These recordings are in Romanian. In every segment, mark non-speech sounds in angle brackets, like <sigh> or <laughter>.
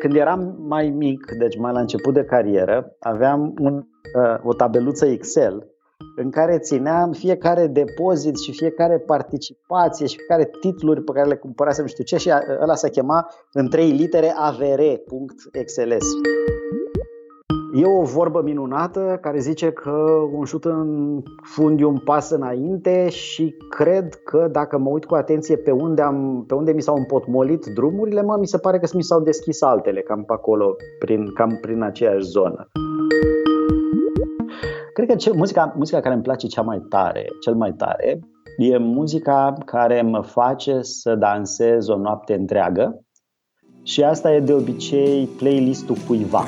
Când eram mai mic, deci mai la început de carieră, aveam un, uh, o tabeluță Excel în care țineam fiecare depozit și fiecare participație și fiecare titluri pe care le cumpărasem, nu știu ce, și ăla se chema în trei litere avr.xls. E o vorbă minunată care zice că un șut în fund e un pas înainte și cred că dacă mă uit cu atenție pe unde, am, pe unde mi s-au împotmolit drumurile, mă, mi se pare că mi s-au deschis altele, cam pe acolo, prin, cam prin aceeași zonă. Cred că ce, muzica, muzica care îmi place cea mai tare, cel mai tare e muzica care mă face să dansez o noapte întreagă și asta e de obicei playlistul cuiva.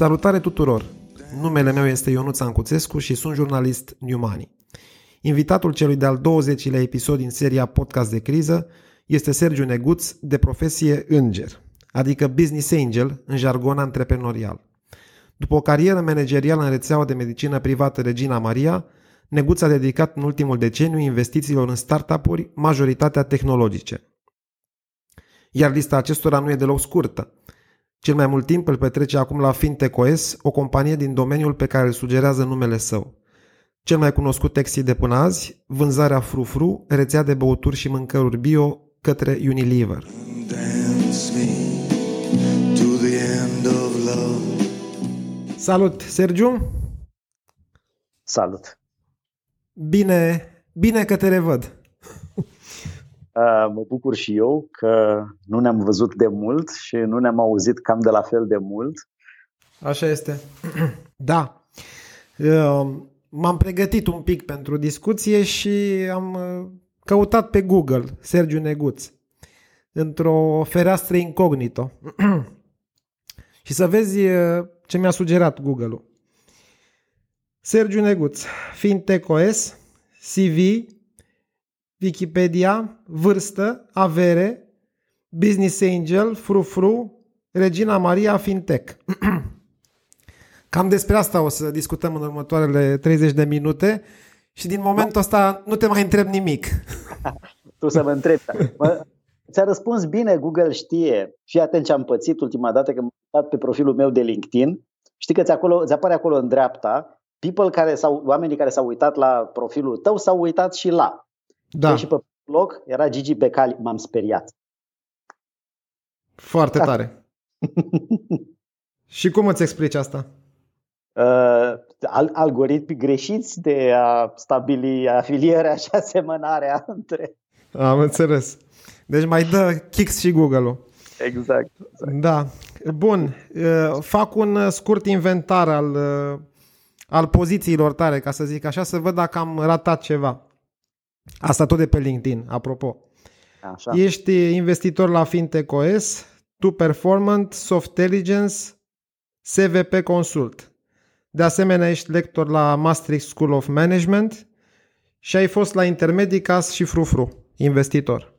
Salutare tuturor! Numele meu este Ionuț Ancuțescu și sunt jurnalist New Money. Invitatul celui de-al 20-lea episod din seria Podcast de criză este Sergiu Neguț, de profesie înger, adică business angel în jargon antreprenorial. După o carieră managerială în rețeaua de medicină privată Regina Maria, Neguț a dedicat în ultimul deceniu investițiilor în startup-uri, majoritatea tehnologice. Iar lista acestora nu e deloc scurtă – cel mai mult timp îl petrece acum la FintechOS, o companie din domeniul pe care îl sugerează numele său. Cel mai cunoscut exit de până azi, vânzarea Frufru, rețea de băuturi și mâncăruri bio către Unilever. Salut, Sergiu! Salut! Bine, bine că te revăd! Mă bucur și eu că nu ne-am văzut de mult și nu ne-am auzit cam de la fel de mult. Așa este. <clears throat> Da. M-am pregătit un pic pentru discuție și am căutat pe Google Sergiu Neguț într-o fereastră incognito. <clears throat> și să vezi ce mi-a sugerat Google-ul. Sergiu Neguț, FinTech OS, CV, Wikipedia, vârstă, avere, Business Angel, Frufru, Regina Maria Fintech. <clears throat> Cam despre asta o să discutăm în următoarele 30 de minute și din momentul ăsta nu te mai întreb nimic. <laughs> tu să mă întrebi. Mă, ți-a răspuns bine, Google știe. Fii atent ce am pățit ultima dată când m-am dat pe profilul meu de LinkedIn. Știi că ți, acolo, ți apare acolo în dreapta people care s-au, oamenii care s-au uitat la profilul tău s-au uitat și la. Da. Și pe loc era Gigi Becali, m-am speriat. Foarte da. tare. și cum îți explici asta? Uh, algoritmi greșiți de a stabili afilierea și asemănarea <laughs> între. Am înțeles. Deci mai dă Kix și Google-ul. Exact, exact. Da. Bun. Uh, fac un scurt inventar al, uh, al pozițiilor tale, ca să zic așa, să văd dacă am ratat ceva. Asta tot de pe LinkedIn, apropo. Așa. Ești investitor la Fintech OS, Tu Performant, Softelligence, SVP Consult. De asemenea, ești lector la Maastricht School of Management și ai fost la Intermedicas și Frufru, investitor.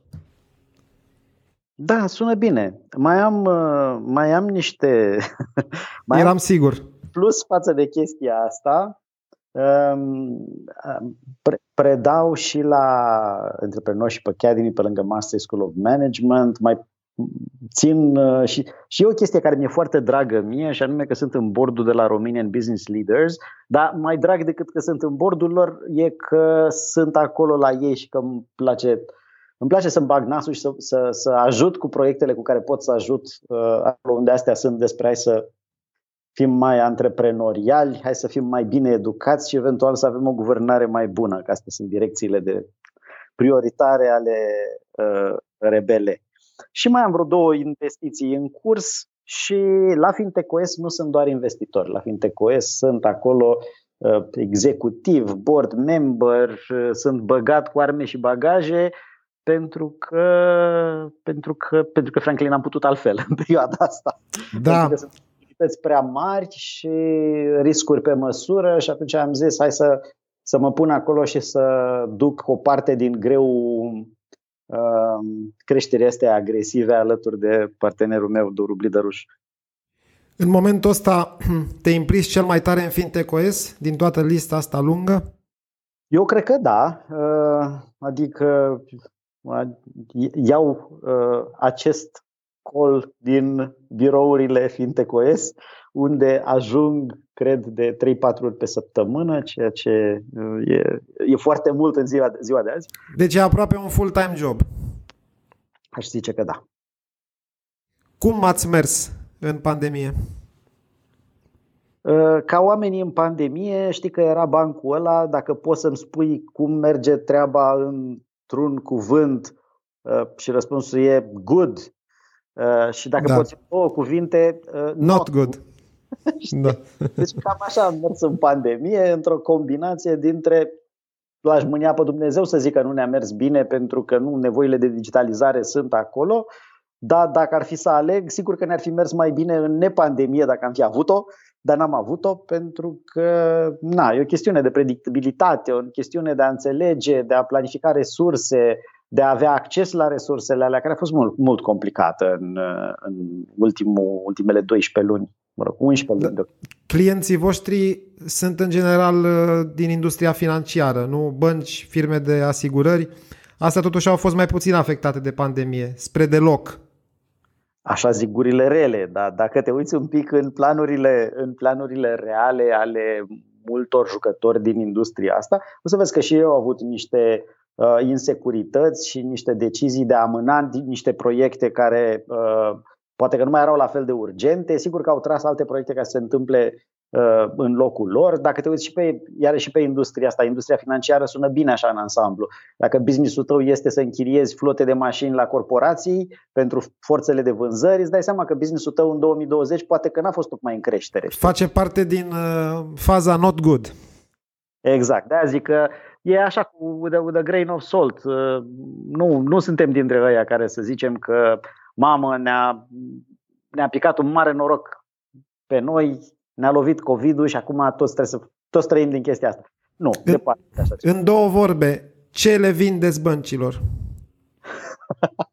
Da, sună bine. Mai am, uh, mai am niște... <laughs> mai Eram am sigur. Plus față de chestia asta, predau și la Entrepreneurship Academy pe lângă Master School of Management, mai țin uh, și, și e o chestie care mi-e foarte dragă mie și anume că sunt în bordul de la Romanian Business Leaders, dar mai drag decât că sunt în bordul lor e că sunt acolo la ei și că îmi place îmi place să-mi bag nasul și să, să, să ajut cu proiectele cu care pot să ajut uh, acolo unde astea sunt despre hai să fim mai antreprenoriali, hai să fim mai bine educați și eventual să avem o guvernare mai bună, că astea sunt direcțiile de prioritare ale uh, rebele. Și mai am vreo două investiții în curs și la FintechOS nu sunt doar investitori. La FintechOS sunt acolo uh, executiv, board member, uh, sunt băgat cu arme și bagaje pentru că, pentru că, pentru că Franklin am putut altfel în perioada asta. Da. Pentru că sunt cantități prea mari și riscuri pe măsură și atunci am zis hai să, să mă pun acolo și să duc o parte din greu uh, creșterea astea agresive alături de partenerul meu, Doru Blidăruș. În momentul ăsta <clears throat> te implici cel mai tare în FintechOS din toată lista asta lungă? Eu cred că da. Adică iau acest col din birourile FintecoS, unde ajung, cred, de 3-4 ori pe săptămână, ceea ce e, e foarte mult în ziua, ziua de azi. Deci e aproape un full-time job. Aș zice că da. Cum ați mers în pandemie? Ca oamenii în pandemie, știi că era bancul ăla, dacă poți să-mi spui cum merge treaba într-un cuvânt și răspunsul e good, și dacă da. poți două cuvinte, not, not good. <laughs> da. Deci cam așa am mers în pandemie, într-o combinație dintre l-aș mânia pe Dumnezeu să zic că nu ne-a mers bine pentru că nu nevoile de digitalizare sunt acolo, dar dacă ar fi să aleg, sigur că ne-ar fi mers mai bine în nepandemie dacă am fi avut-o, dar n-am avut-o pentru că na, e o chestiune de predictibilitate, o chestiune de a înțelege, de a planifica resurse, de a avea acces la resursele alea, care a fost mult, mult complicată în, în ultimul, ultimele 12 luni, mă rog, 11 luni. Da. Clienții voștri sunt în general din industria financiară, nu bănci, firme de asigurări. Astea totuși au fost mai puțin afectate de pandemie, spre deloc așa zic gurile rele, dar dacă te uiți un pic în planurile, în planurile reale ale multor jucători din industria asta, o să vezi că și eu au avut niște uh, insecurități și niște decizii de a amâna niște proiecte care uh, poate că nu mai erau la fel de urgente. Sigur că au tras alte proiecte ca să se întâmple Uh, în locul lor. Dacă te uiți și pe, iarăși și pe industria asta, industria financiară sună bine așa în ansamblu. Dacă businessul tău este să închiriezi flote de mașini la corporații pentru forțele de vânzări, îți dai seama că businessul tău în 2020 poate că n-a fost tocmai în creștere. Face parte din uh, faza not good. Exact. De-aia zic că e așa cu with a, with a grain of salt. Uh, nu, nu suntem dintre ăia care să zicem că mamă ne-a, ne-a picat un mare noroc pe noi, ne-a lovit COVID-ul și acum toți, trebuie să, toți trăim din chestia asta. Nu, în, departe. Așa în două vorbe, ce le vindeți băncilor? <laughs>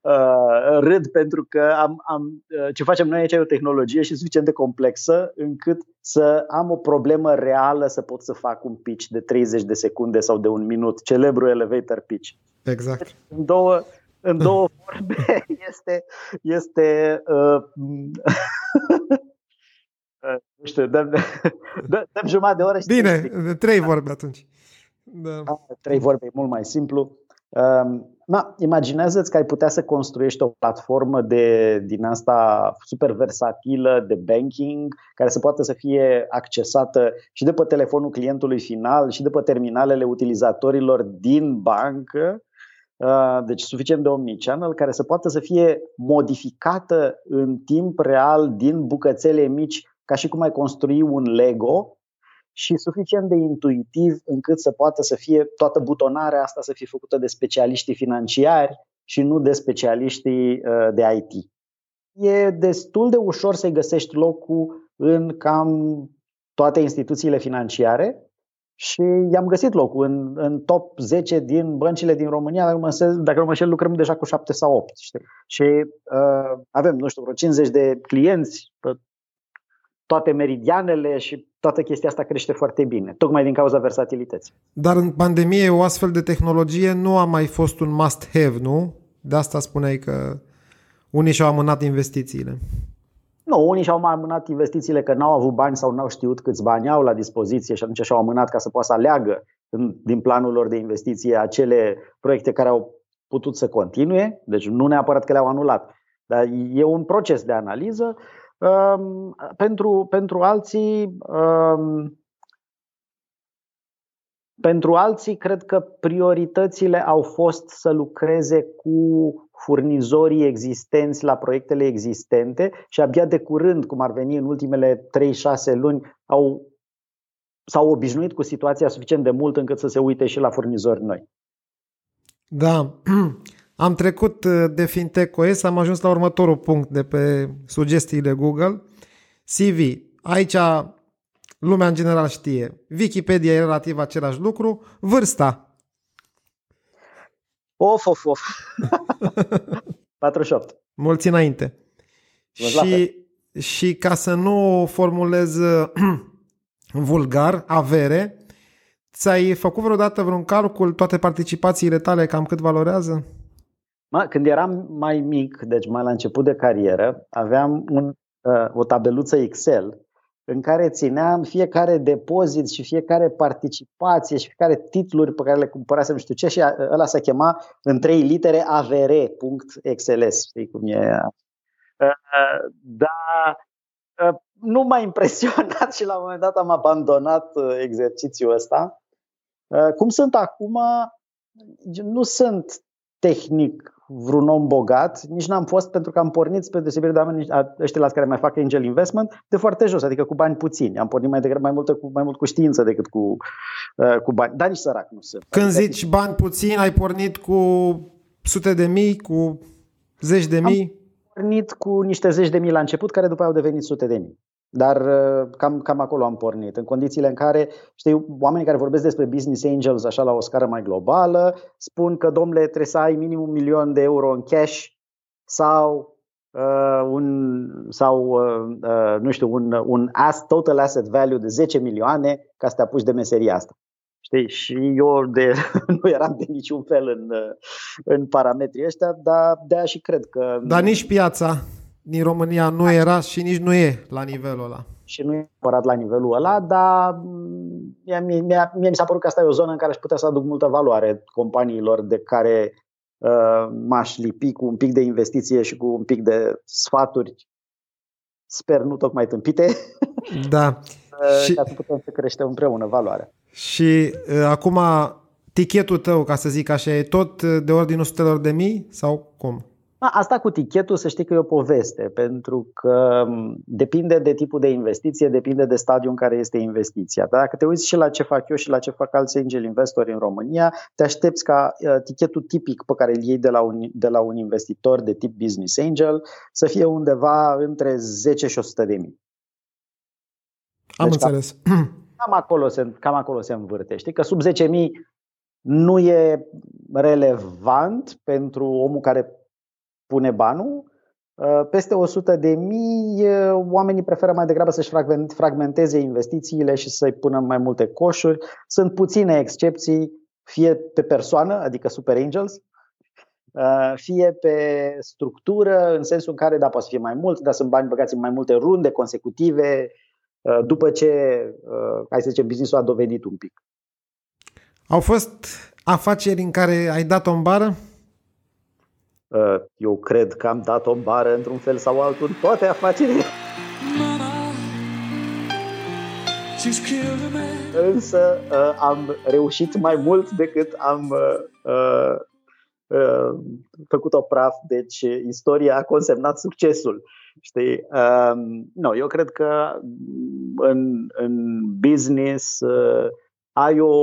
uh, râd pentru că am, am, uh, ce facem noi aici e o tehnologie și suficient de complexă încât să am o problemă reală să pot să fac un pitch de 30 de secunde sau de un minut, celebru elevator pitch. Exact. Deci, în două, în două <laughs> vorbe <laughs> este, este uh, <laughs> nu știu, dăm, dăm, dăm jumătate de oră. Și Bine, trei vorbe atunci. Da. Trei vorbe e mult mai simplu. Um, na, imaginează-ți că ai putea să construiești o platformă de, din asta super versatilă de banking, care să poată să fie accesată și de pe telefonul clientului final și de pe terminalele utilizatorilor din bancă, uh, deci suficient de omnichannel, care să poată să fie modificată în timp real din bucățele mici ca și cum ai construi un Lego și suficient de intuitiv încât să poată să fie toată butonarea asta să fie făcută de specialiștii financiari și nu de specialiștii uh, de IT. E destul de ușor să-i găsești locul în cam toate instituțiile financiare și i-am găsit locul în, în top 10 din băncile din România. Dacă, mă, dacă nu mă șel, lucrăm deja cu 7 sau 8. Știi? Și uh, avem, nu știu, vreo 50 de clienți pe toate meridianele și toată chestia asta crește foarte bine, tocmai din cauza versatilității. Dar în pandemie o astfel de tehnologie nu a mai fost un must-have, nu? De asta spuneai că unii și-au amânat investițiile. Nu, unii și-au mai amânat investițiile că n-au avut bani sau n-au știut câți bani au la dispoziție și atunci și-au amânat ca să poată să aleagă din planul lor de investiție acele proiecte care au putut să continue, deci nu neapărat că le-au anulat, dar e un proces de analiză Um, pentru, pentru alții, um, pentru alții, cred că prioritățile au fost să lucreze cu furnizorii existenți la proiectele existente și abia de curând, cum ar veni în ultimele 3-6 luni, au, s-au obișnuit cu situația suficient de mult încât să se uite și la furnizori noi. Da, <clears throat> Am trecut uh, de Fintech OS, am ajuns la următorul punct de pe sugestiile Google. CV. Aici lumea în general știe. Wikipedia e relativ același lucru. Vârsta. Of, of, of. <laughs> 48. Mulți înainte. Și, și ca să nu formulez <clears throat> vulgar, avere, ți-ai făcut vreodată vreun calcul, toate participațiile tale, cam cât valorează? Ma, când eram mai mic, deci mai la început de carieră, aveam un, uh, o tabeluță Excel în care țineam fiecare depozit și fiecare participație și fiecare titluri pe care le cumpărasem, nu știu ce, și ăla se chema în trei litere avr.xls, știi cum e? Da, nu m-a impresionat <laughs> și la un moment dat am abandonat exercițiul ăsta. Cum sunt acum, nu sunt tehnic vreun om bogat, nici n-am fost pentru că am pornit spre deosebire de oameni ăștia la care mai fac angel investment de foarte jos, adică cu bani puțini. Am pornit mai degrabă mai mult cu, mai mult cu știință decât cu, uh, cu bani, dar nici sărac nu sunt. Când adică zici bani puțini, ai pornit cu sute de mii, cu zeci de mii? Am pornit cu niște zeci de mii la început, care după aia au devenit sute de mii. Dar uh, cam, cam acolo am pornit, în condițiile în care, știi, oamenii care vorbesc despre business angels așa la o scară mai globală, spun că, domnule, trebuie să ai minim un milion de euro în cash sau uh, un, sau, uh, uh, nu știu, un, un as, total asset value de 10 milioane ca să te apuci de meseria asta. Știi? Și eu de, <laughs> nu eram de niciun fel în, uh, în parametrii ăștia, dar de-aia și cred că... Dar nici piața din România nu era și nici nu e la nivelul ăla. Și nu e neapărat la nivelul ăla, dar mie, mie, mie, mie mi s-a părut că asta e o zonă în care aș putea să aduc multă valoare companiilor de care uh, m-aș lipi cu un pic de investiție și cu un pic de sfaturi, sper nu tocmai tâmpite, <laughs> da. Uh, și... ca să putem să creștem împreună valoarea. Și uh, acum tichetul tău, ca să zic așa, e tot de ordinul sutelor de mii sau cum? Asta cu tichetul să știi că e o poveste, pentru că depinde de tipul de investiție, depinde de stadiul în care este investiția. Dar dacă te uiți și la ce fac eu și la ce fac alți angel investori în România, te aștepți ca tichetul tipic pe care îl iei de la un, de la un investitor de tip business angel să fie undeva între 10 și 100 de mii. Am deci înțeles. Cam, <clears throat> cam, acolo se, cam acolo se învârte. Știi că sub 10 mii nu e relevant pentru omul care pune banul. Uh, peste 100 de mii, uh, oamenii preferă mai degrabă să-și fragmenteze investițiile și să-i pună mai multe coșuri. Sunt puține excepții, fie pe persoană, adică super angels, uh, fie pe structură, în sensul în care, da, poate să fie mai mult, dar sunt bani băgați în mai multe runde consecutive, după ce, hai să zicem, business-ul a dovedit un pic. Au fost afaceri în care ai dat-o în bară? Uh, eu cred că am dat o bară într-un fel sau altul în toate afacerile. Însă uh, am reușit mai mult decât am uh, făcut-o praf, deci istoria a consemnat succesul. Știi? Um, no, eu cred că în, în business ai o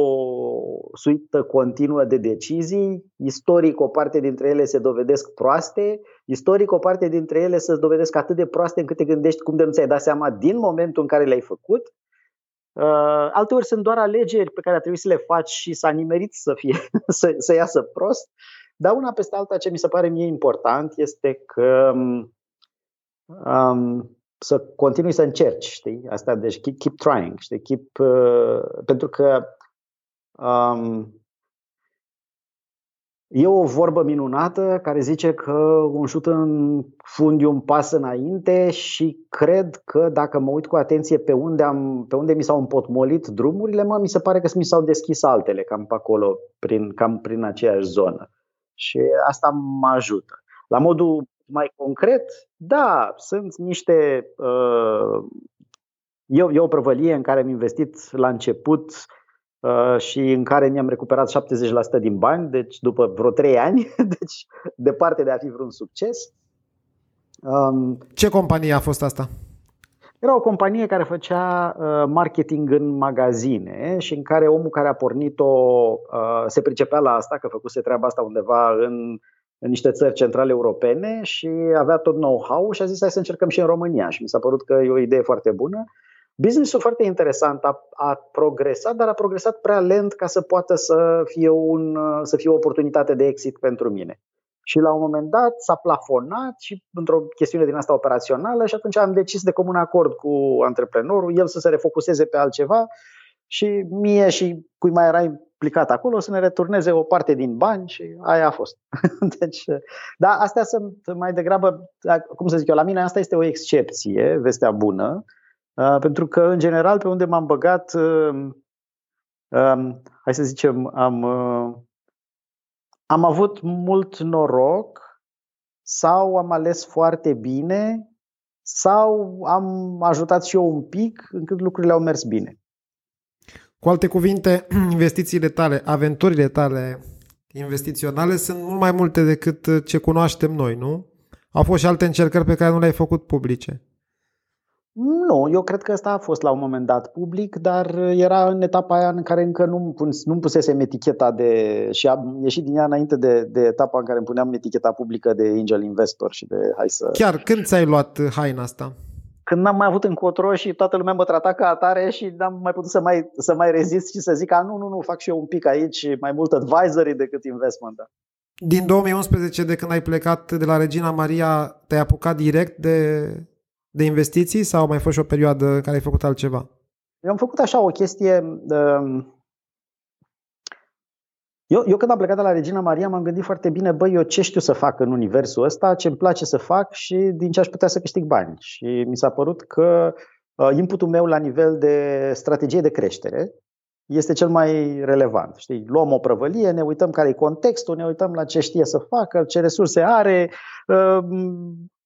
suită continuă de decizii, istoric o parte dintre ele se dovedesc proaste, istoric o parte dintre ele se dovedesc atât de proaste încât te gândești cum de nu ți-ai dat seama din momentul în care le-ai făcut. Uh, alteori sunt doar alegeri pe care a trebuit să le faci și s-a nimerit să, fie, <laughs> să, să iasă prost. Dar una peste alta, ce mi se pare mie important este că um, să continui să încerci, știi? Asta, deci keep, keep trying, știi? Keep, uh, pentru că um, e o vorbă minunată care zice că un șut în fund e un pas înainte și cred că dacă mă uit cu atenție pe unde, am, pe unde mi s-au împotmolit drumurile, mă, mi se pare că mi s-au deschis altele, cam pe acolo, prin, cam prin aceeași zonă. Și asta mă ajută. La modul mai concret, da, sunt niște. Uh, e, e o prăvălie în care am investit la început uh, și în care mi-am recuperat 70% din bani, deci după vreo 3 ani, <laughs> deci departe de a fi vreun succes. Um, Ce companie a fost asta? Era o companie care făcea uh, marketing în magazine și în care omul care a pornit-o uh, se pricepea la asta, că făcuse treaba asta undeva în în niște țări centrale europene și avea tot know-how și a zis hai să încercăm și în România și mi s-a părut că e o idee foarte bună. Businessul foarte interesant a, a progresat, dar a progresat prea lent ca să poată să fie, un, să fie o oportunitate de exit pentru mine. Și la un moment dat s-a plafonat și într-o chestiune din asta operațională și atunci am decis de comun acord cu antreprenorul, el să se refocuseze pe altceva și mie și cui mai era implicat acolo să ne returneze o parte din bani și aia a fost. <laughs> deci, da, astea sunt mai degrabă, cum să zic eu, la mine asta este o excepție, vestea bună, uh, pentru că, în general, pe unde m-am băgat, uh, um, hai să zicem, am, uh, am avut mult noroc sau am ales foarte bine sau am ajutat și eu un pic încât lucrurile au mers bine. Cu alte cuvinte, <clears throat> investițiile tale, aventurile tale investiționale sunt mult mai multe decât ce cunoaștem noi, nu? Au fost și alte încercări pe care nu le-ai făcut publice. Nu, eu cred că ăsta a fost la un moment dat public, dar era în etapa aia în care încă nu nu pusesem eticheta de... și am ieșit din ea înainte de, de etapa în care îmi puneam eticheta publică de angel investor și de hai să... Chiar când ți-ai luat haina asta? Când n-am mai avut încotro și toată lumea mă trata ca atare și n-am mai putut să mai, să mai rezist și să zic, a, nu, nu, nu, fac și eu un pic aici mai mult advisory decât investment. Da. Din 2011, de când ai plecat de la Regina Maria, te-ai apucat direct de, de investiții sau mai fost și o perioadă în care ai făcut altceva? Eu am făcut așa o chestie. Um, eu, eu când am plecat de la Regina Maria m-am gândit foarte bine, băi, eu ce știu să fac în universul ăsta, ce îmi place să fac și din ce aș putea să câștig bani. Și mi s-a părut că uh, inputul meu la nivel de strategie de creștere este cel mai relevant. Știi? Luăm o prăvălie, ne uităm care e contextul, ne uităm la ce știe să facă, ce resurse are, uh,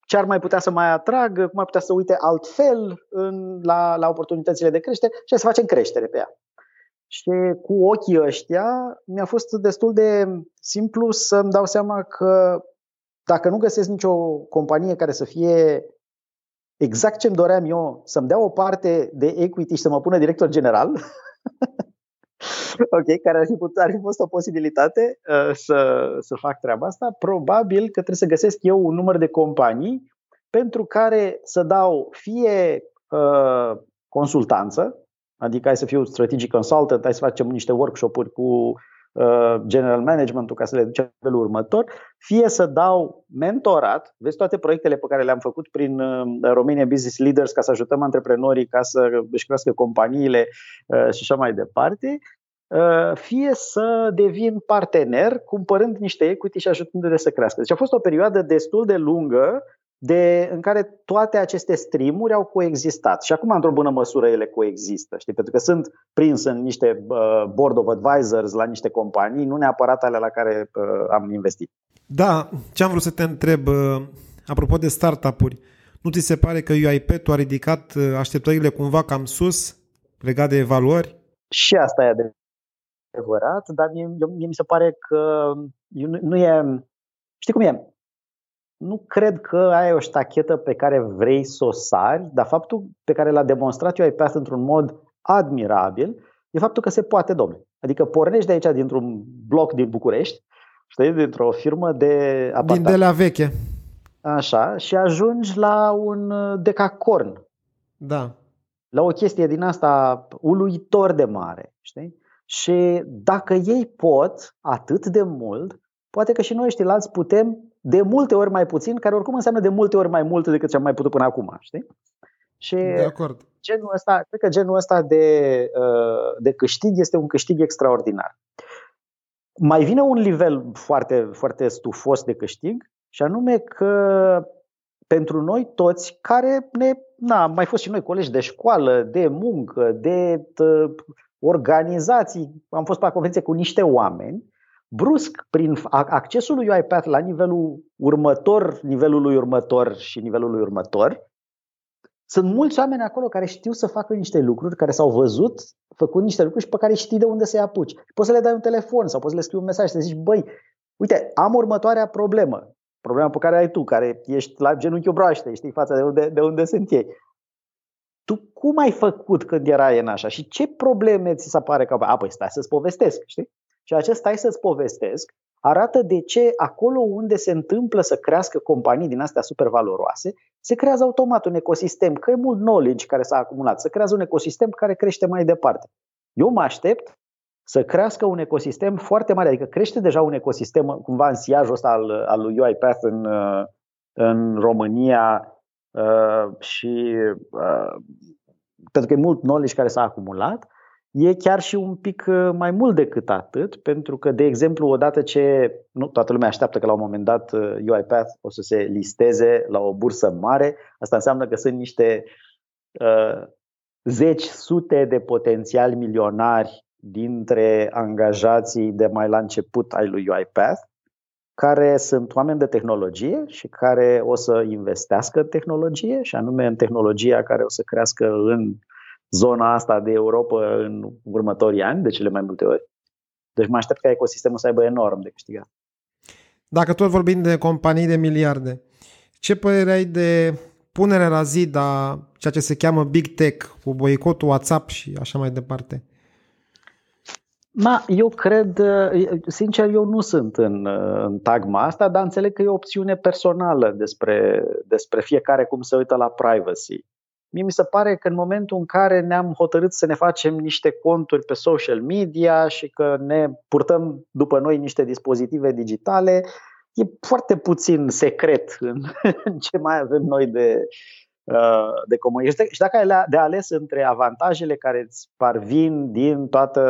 ce ar mai putea să mai atragă, cum ar putea să uite altfel în, la, la oportunitățile de creștere și să facem creștere pe ea. Și cu ochii ăștia mi-a fost destul de simplu să-mi dau seama că dacă nu găsesc nicio companie care să fie exact ce-mi doream eu, să-mi dea o parte de equity și să mă pună director general, <laughs> ok, care ar fi, putut, ar fi fost o posibilitate uh, să, să fac treaba asta, probabil că trebuie să găsesc eu un număr de companii pentru care să dau fie uh, consultanță, adică hai să fiu strategic consultant, hai să facem niște workshop-uri cu uh, general management-ul ca să le ducem pe următor, fie să dau mentorat, vezi toate proiectele pe care le-am făcut prin uh, Romania Business Leaders ca să ajutăm antreprenorii ca să își crească companiile uh, și așa mai departe, Uh, fie să devin partener cumpărând niște equity și ajutându-le să crească. Deci a fost o perioadă destul de lungă de, în care toate aceste streamuri au coexistat. Și acum, într-o bună măsură, ele coexistă, știi? pentru că sunt prins în niște uh, board of advisors la niște companii, nu neapărat alea la care uh, am investit. Da, ce am vrut să te întreb, uh, apropo de startup-uri, nu ți se pare că UiPath a ridicat uh, așteptările cumva cam sus legat de evaluări? Și asta e adevărat, dar mie, mie mi se pare că nu, nu e... Știi cum e? Nu cred că ai o ștachetă pe care vrei să o sari, dar faptul pe care l-a demonstrat eu ai pe într-un mod admirabil e faptul că se poate, domne. Adică pornești de aici dintr-un bloc din București, știi, dintr-o firmă de apartament. Din de la veche. Așa, și ajungi la un decacorn. Da. La o chestie din asta uluitor de mare, știi? Și dacă ei pot atât de mult, poate că și noi ăștia putem de multe ori mai puțin, care oricum înseamnă de multe ori mai mult decât ce am mai putut până acum, știi? Și de acord. genul ăsta, cred că genul ăsta de, uh, de câștig este un câștig extraordinar. Mai vine un nivel foarte, foarte stufos de câștig și anume că pentru noi toți care ne, na, am mai fost și noi colegi de școală, de muncă, de organizații, am fost pe convenție cu niște oameni, brusc, prin accesul lui UiPath la nivelul următor, nivelului următor și nivelului următor, sunt mulți oameni acolo care știu să facă niște lucruri, care s-au văzut făcând niște lucruri și pe care știi de unde să-i apuci. Poți să le dai un telefon sau poți să le scrii un mesaj să zici, băi, uite, am următoarea problemă. Problema pe care ai tu, care ești la genunchiul broaște, știi fața de unde, de unde sunt ei tu cum ai făcut când erai în așa și ce probleme ți se pare că... A, păi stai să-ți povestesc, știi? Și acest stai să-ți povestesc arată de ce acolo unde se întâmplă să crească companii din astea super valoroase, se creează automat un ecosistem, că e mult knowledge care s-a acumulat, se creează un ecosistem care crește mai departe. Eu mă aștept să crească un ecosistem foarte mare, adică crește deja un ecosistem cumva în siajul ăsta al, al lui UiPath în, în România, Uh, și uh, pentru că e mult knowledge care s-a acumulat, E chiar și un pic uh, mai mult decât atât, pentru că, de exemplu, odată ce nu toată lumea așteaptă că la un moment dat UiPath o să se listeze la o bursă mare, asta înseamnă că sunt niște uh, zeci, sute de potențiali milionari dintre angajații de mai la început ai lui UiPath, care sunt oameni de tehnologie și care o să investească în tehnologie, și anume în tehnologia care o să crească în zona asta de Europa în următorii ani, de cele mai multe ori. Deci mă aștept ca ecosistemul să aibă enorm de câștigat. Dacă tot vorbim de companii de miliarde, ce părere ai de punerea la zi a ceea ce se cheamă Big Tech, cu boicotul WhatsApp și așa mai departe? Ma, eu cred, sincer, eu nu sunt în, în tagma asta, dar înțeleg că e o opțiune personală despre, despre fiecare cum se uită la privacy. Mie mi se pare că în momentul în care ne-am hotărât să ne facem niște conturi pe social media și că ne purtăm după noi niște dispozitive digitale, e foarte puțin secret în, <laughs> în ce mai avem noi de, uh, de comunitate. Și dacă ai de ales între avantajele care îți parvin din toată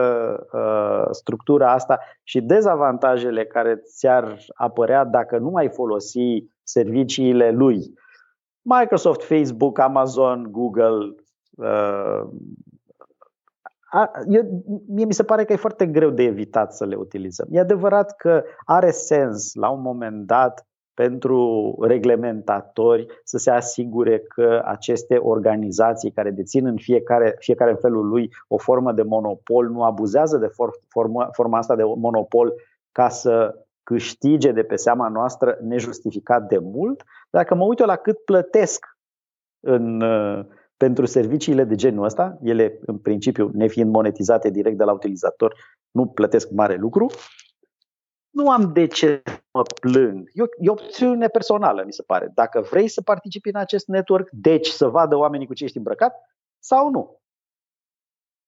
uh, structura asta și dezavantajele care ți-ar apărea dacă nu mai folosi serviciile lui, Microsoft, Facebook, Amazon, Google, uh, eu, mie mi se pare că e foarte greu de evitat să le utilizăm. E adevărat că are sens la un moment dat pentru reglementatori să se asigure că aceste organizații care dețin în fiecare, fiecare în felul lui o formă de monopol nu abuzează de for, forma, forma asta de monopol ca să câștige de pe seama noastră nejustificat de mult. Dacă mă uit eu la cât plătesc în, pentru serviciile de genul ăsta, ele în principiu nefiind monetizate direct de la utilizator, nu plătesc mare lucru, nu am de ce să mă plâng. E o, e o opțiune personală, mi se pare. Dacă vrei să participi în acest network, deci să vadă oamenii cu ce ești îmbrăcat sau nu.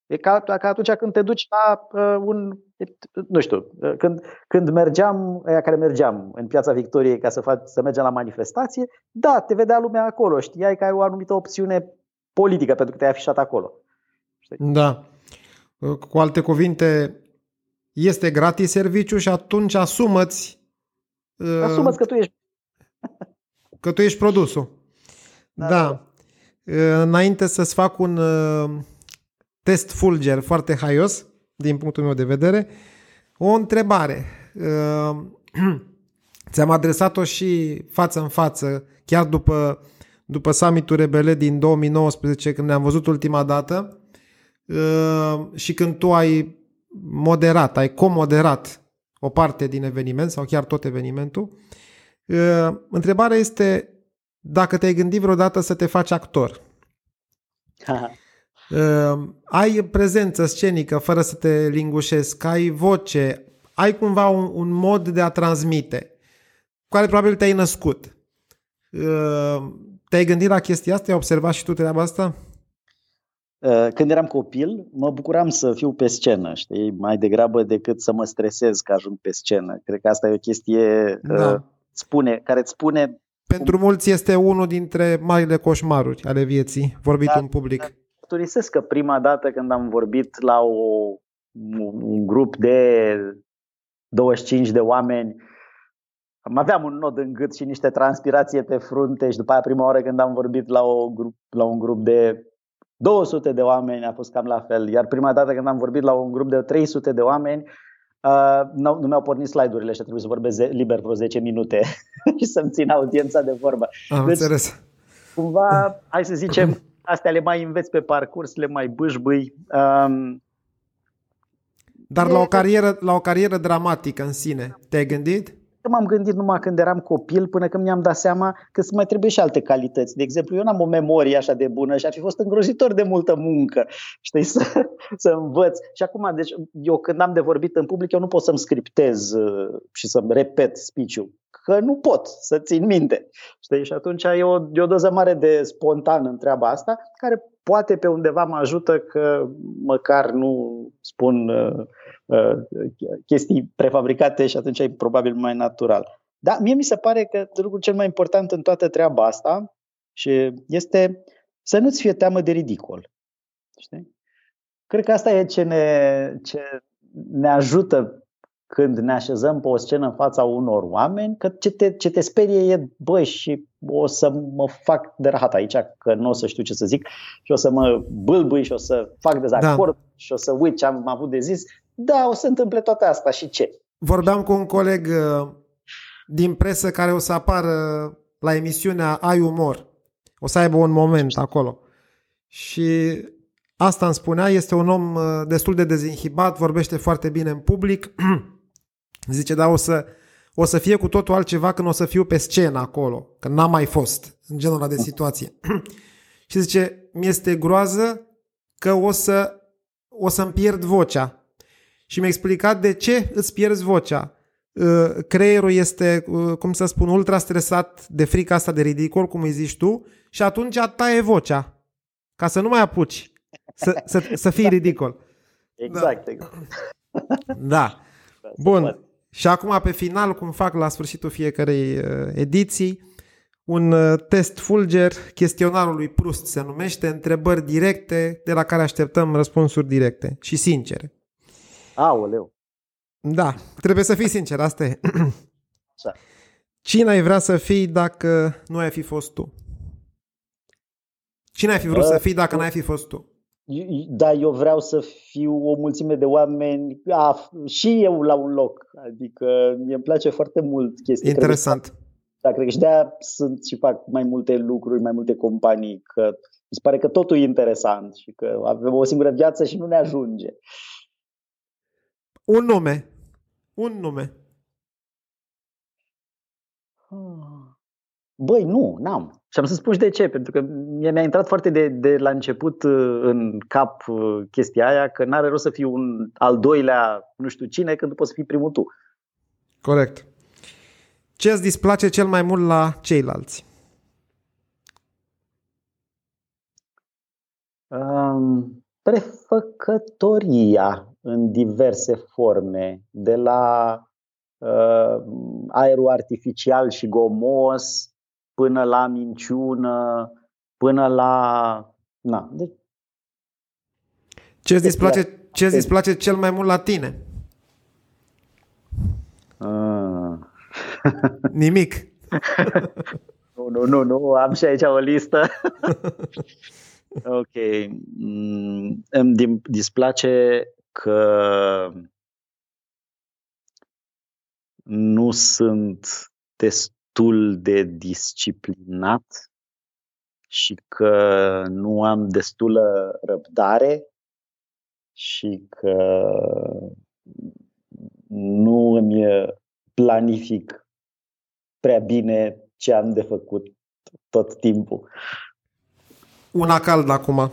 E ca, ca atunci când te duci la uh, un, nu știu, uh, când, când mergeam, aia care mergeam în Piața Victoriei ca să, fac, să mergem la manifestație, da, te vedea lumea acolo, știai că ai o anumită opțiune politică pentru că te-ai afișat acolo. Știi? Da. Cu alte cuvinte, este gratis serviciu și atunci asumăți uh, Asumăți că tu ești <laughs> că tu ești produsul. Da. da. Uh, înainte să-ți fac un uh, test fulger foarte haios, din punctul meu de vedere, o întrebare. <clears throat> Ți-am adresat-o și față în față, chiar după, după summitul Rebele din 2019, când ne-am văzut ultima dată și când tu ai moderat, ai comoderat o parte din eveniment sau chiar tot evenimentul. Întrebarea este dacă te-ai gândit vreodată să te faci actor. <laughs> ai prezență scenică fără să te lingușesc, ai voce, ai cumva un, un mod de a transmite, cu care probabil te-ai născut. Te-ai gândit la chestia asta? Ai observat și tu treaba asta? Uh, când eram copil, mă bucuram să fiu pe scenă, știi, mai degrabă decât să mă stresez că ajung pe scenă. Cred că asta e o chestie da. uh, spune, care îți spune... Pentru mulți este unul dintre marile coșmaruri ale vieții, vorbit da, în public. Da. Mărturisesc că prima dată când am vorbit la o, un grup de 25 de oameni, aveam un nod în gât și niște transpirație pe frunte și după aia prima oară când am vorbit la, o grup, la un grup de 200 de oameni a fost cam la fel. Iar prima dată când am vorbit la un grup de 300 de oameni, uh, nu, nu mi-au pornit slide-urile și a trebuit să vorbesc liber vreo 10 minute <laughs> și să-mi țin audiența de vorbă. Am deci, înțeles. Cumva, hai să zicem, astea le mai înveți pe parcurs, le mai bâșbâi. Um, Dar e... la o, carieră, la o carieră dramatică în sine, te-ai gândit? M-am gândit numai când eram copil, până când mi-am dat seama că să mai trebuie și alte calități. De exemplu, eu n-am o memorie așa de bună și ar fi fost îngrozitor de multă muncă, știi, <laughs> să, să învăț. Și acum, deci, eu când am de vorbit în public, eu nu pot să-mi scriptez uh, și să-mi repet speech-ul, că nu pot să țin minte. Știi? Și atunci e o, e o doză mare de spontan în treaba asta, care poate pe undeva mă ajută că măcar nu spun uh, uh, chestii prefabricate și atunci e probabil mai natural. Da, mie mi se pare că lucrul cel mai important în toată treaba asta și este să nu-ți fie teamă de ridicol. Știi? cred că asta e ce ne, ce ne ajută când ne așezăm pe o scenă în fața unor oameni, că ce te, ce te sperie e, băi, și o să mă fac de rahat aici, că nu o să știu ce să zic, și o să mă bâlbâi și o să fac dezacord da. și o să uit ce am avut de zis. Da, o să întâmple toate asta și ce? Vorbeam cu un coleg uh, din presă care o să apară la emisiunea Ai Umor. O să aibă un moment acolo. Și asta îmi spunea, este un om uh, destul de dezinhibat, vorbește foarte bine în public. <clears throat> Zice, da, o să, o să fie cu totul altceva când o să fiu pe scenă acolo, că n-am mai fost în genul ăla de situație. <clears throat> și zice, mi-este groază că o să o să-mi pierd vocea. Și mi-a explicat de ce îți pierzi vocea. Uh, creierul este, uh, cum să spun, ultra stresat de frica asta de ridicol, cum îi zici tu, și atunci taie vocea, ca să nu mai apuci să, să, să fii ridicol. Exact, da. exact. Da. Bun. Și acum, pe final, cum fac la sfârșitul fiecarei uh, ediții, un test fulger, chestionarul lui Prust se numește, întrebări directe de la care așteptăm răspunsuri directe și sincere. Aoleu! Da, trebuie să fii sincer, asta e. <clears throat> Cine ai vrea să fii dacă nu ai fi fost tu? Cine ai fi vrut uh, să fii dacă nu ai fi fost tu? Da, eu vreau să fiu o mulțime de oameni, a, și eu la un loc. Adică mie îmi place foarte mult chestia. Interesant. Cred că, da, cred că și de-aia sunt și fac mai multe lucruri, mai multe companii, că mi se pare că totul e interesant și că avem o singură viață și nu ne ajunge. Un nume. Un nume. Băi, nu, n-am. Și am să spun și de ce, pentru că mie mi-a intrat foarte de, de la început uh, în cap uh, chestia aia că n-are rost să fiu un al doilea nu știu cine când poți să fii primul tu. Corect. Ce îți displace cel mai mult la ceilalți? Um, prefăcătoria în diverse forme, de la uh, aerul artificial și gomos, până la minciună, până la... Na, deci... Ce îți displace, ce îți displace cel mai mult la tine? Uh. <laughs> Nimic. nu, nu, nu, nu, am și aici o listă. <laughs> ok. Mm, îmi displace că nu sunt destul de disciplinat și că nu am destulă răbdare și că nu îmi planific prea bine ce am de făcut tot timpul. Una caldă acum.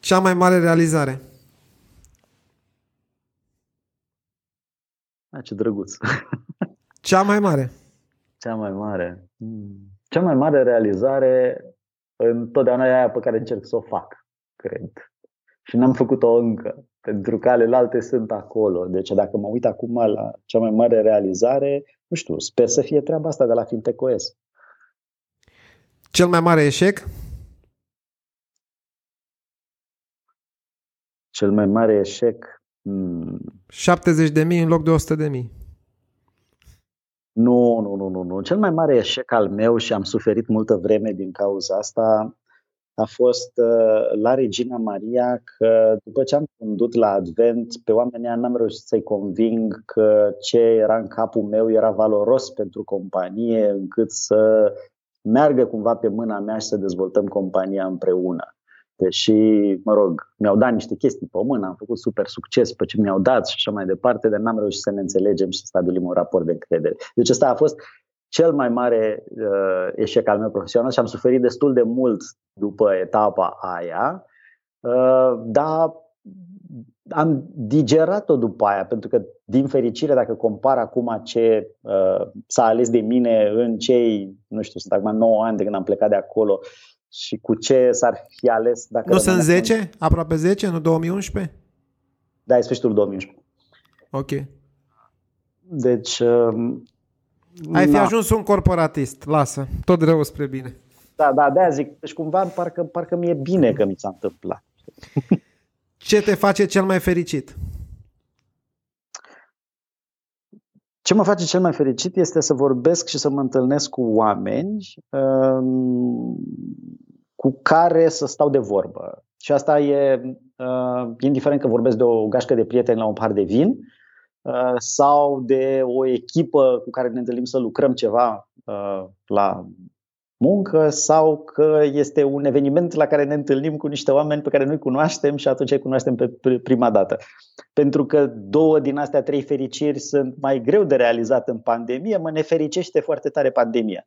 Cea mai mare realizare. A, ce drăguț. <laughs> Cea mai mare. Cea mai mare. Hmm. Cea mai mare realizare întotdeauna e aia pe care încerc să o fac, cred. Și n-am făcut-o încă, pentru că alelalte sunt acolo. Deci dacă mă uit acum la cea mai mare realizare, nu știu, sper să fie treaba asta de la Fintecoes. Cel mai mare eșec? Cel mai mare eșec 70 de mii în loc de 100 de mii. Nu, nu, nu, nu, nu. Cel mai mare eșec al meu și am suferit multă vreme din cauza asta a fost uh, la Regina Maria că după ce am condut la Advent, pe oamenii n-am reușit să-i conving că ce era în capul meu era valoros pentru companie încât să meargă cumva pe mâna mea și să dezvoltăm compania împreună. Deși, mă rog, mi-au dat niște chestii pe mână, am făcut super succes pe ce mi-au dat și așa mai departe, dar n-am reușit să ne înțelegem și să stabilim un raport de încredere. Deci ăsta a fost cel mai mare uh, eșec al meu profesional și am suferit destul de mult după etapa aia, uh, dar am digerat-o după aia, pentru că, din fericire, dacă compar acum ce uh, s-a ales de mine în cei, nu știu, sunt acum 9 ani de când am plecat de acolo, și cu ce s-ar fi ales. Dacă nu sunt 10? Acum. Aproape 10? Nu 2011? Da, e sfârșitul 2011. Ok. Deci... Uh, Ai fi na. ajuns un corporatist, lasă, tot rău spre bine. Da, da, de zic. Deci cumva parcă, parcă mi-e bine că mi s-a întâmplat. Ce te face cel mai fericit? Ce mă face cel mai fericit este să vorbesc și să mă întâlnesc cu oameni um, cu care să stau de vorbă. Și asta e uh, indiferent că vorbesc de o gașcă de prieteni la un par de vin uh, sau de o echipă cu care ne întâlnim să lucrăm ceva uh, la muncă sau că este un eveniment la care ne întâlnim cu niște oameni pe care nu-i cunoaștem și atunci îi cunoaștem pe prima dată. Pentru că două din astea trei fericiri sunt mai greu de realizat în pandemie, mă nefericește foarte tare pandemia.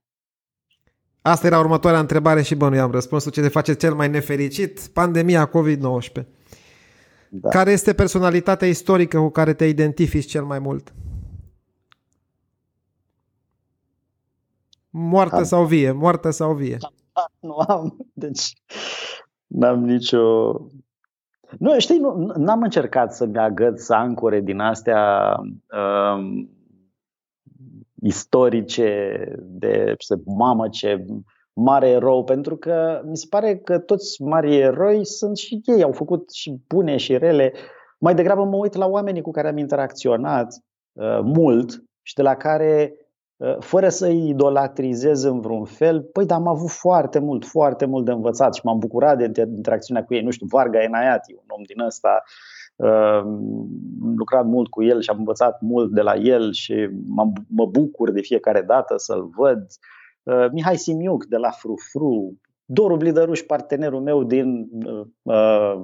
Asta era următoarea întrebare și bănuiam răspunsul. Ce te face cel mai nefericit? Pandemia COVID-19. Da. Care este personalitatea istorică cu care te identifici cel mai mult? Moartă am. sau vie? Moartă sau vie? Nu am, deci n-am nicio... Nu, știi, nu, n-am încercat să-mi agăț ancore din astea um, istorice de, să, mamă ce mare erou, pentru că mi se pare că toți mari eroi sunt și ei, au făcut și bune și rele. Mai degrabă mă uit la oamenii cu care am interacționat uh, mult și de la care Uh, fără să îi idolatrizez în vreun fel, păi dar am avut foarte mult, foarte mult de învățat și m-am bucurat de interacțiunea cu ei. Nu știu, Varga Enaiati, un om din ăsta, uh, am lucrat mult cu el și am învățat mult de la el și mă bucur de fiecare dată să-l văd. Uh, Mihai Simiuc de la Frufru, Doru Blidăruș, partenerul meu din uh,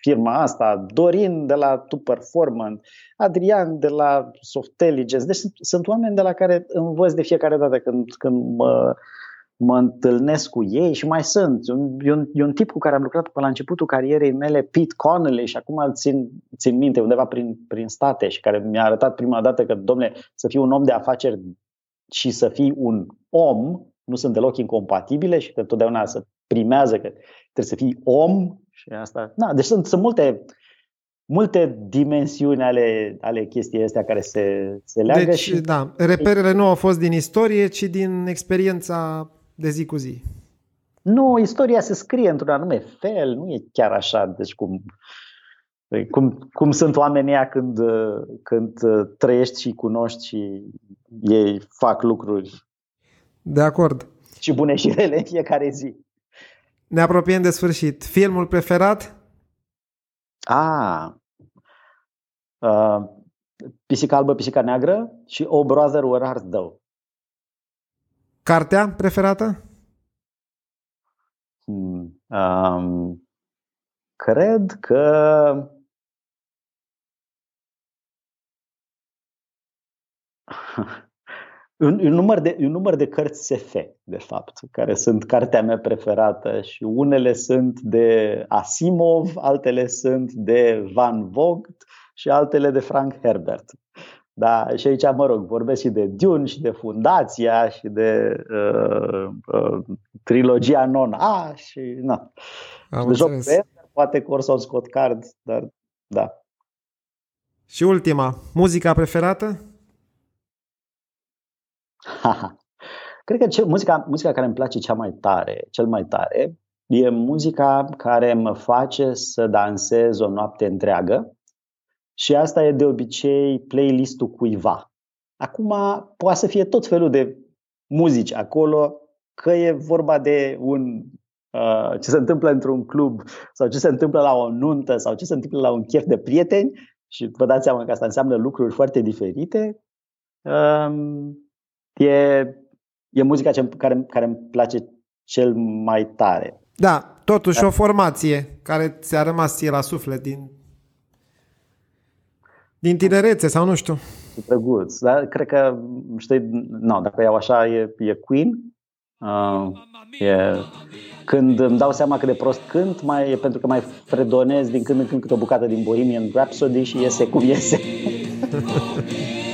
firma asta, Dorin de la Tu Performance, Adrian de la Softelligence. Deci sunt, sunt oameni de la care învăț de fiecare dată când, când mă, mă întâlnesc cu ei și mai sunt. E un, e un tip cu care am lucrat pe la începutul carierei mele, Pete Connelly, și acum îl țin, țin minte undeva prin, prin state și care mi-a arătat prima dată că, domne, să fii un om de afaceri și să fii un om nu sunt deloc incompatibile și că totdeauna să primează că trebuie să fii om și asta. Na, deci sunt, sunt multe, multe dimensiuni ale, ale chestii astea care se, se leagă. Deci, și... da, reperele nu au fost din istorie, ci din experiența de zi cu zi. Nu, istoria se scrie într-un anume fel, nu e chiar așa, deci cum, cum, cum sunt oamenii ăia când, când trăiești și cunoști și ei fac lucruri de acord. Și bune și rele în fiecare zi. Ne apropiem de sfârșit. Filmul preferat? Ah, uh, Pisica albă, pisica neagră și O Brother Where Art Thou. Cartea preferată? Hmm, um, cred că <laughs> un, un, număr de, un număr de cărți SF, de fapt, care sunt cartea mea preferată și unele sunt de Asimov, altele sunt de Van Vogt și altele de Frank Herbert. Da, și aici, mă rog, vorbesc și de Dune și de Fundația și de uh, uh, trilogia non-A și na. Am de joc pe, poate Corson Scott Card, dar da. Și ultima, muzica preferată? <laughs> Cred că ce, muzica, muzica care îmi place cea mai tare, cel mai tare, e muzica care mă face să dansez o noapte întreagă și asta e de obicei playlistul cuiva. Acum poate să fie tot felul de muzici acolo, că e vorba de un uh, ce se întâmplă într-un club sau ce se întâmplă la o nuntă sau ce se întâmplă la un chef de prieteni și vă dați seama că asta înseamnă lucruri foarte diferite. Um, e, e muzica ce, care, care îmi place cel mai tare. Da, totuși o formație care ți-a rămas ție la suflet din, din tinerețe sau nu știu. Drăguț, dar cred că, știi, nu, dacă iau așa, e, e Queen. Uh, e, când îmi dau seama că de prost cânt, mai, e pentru că mai fredonez din când în când câte o bucată din Bohemian Rhapsody și iese cum iese. <laughs>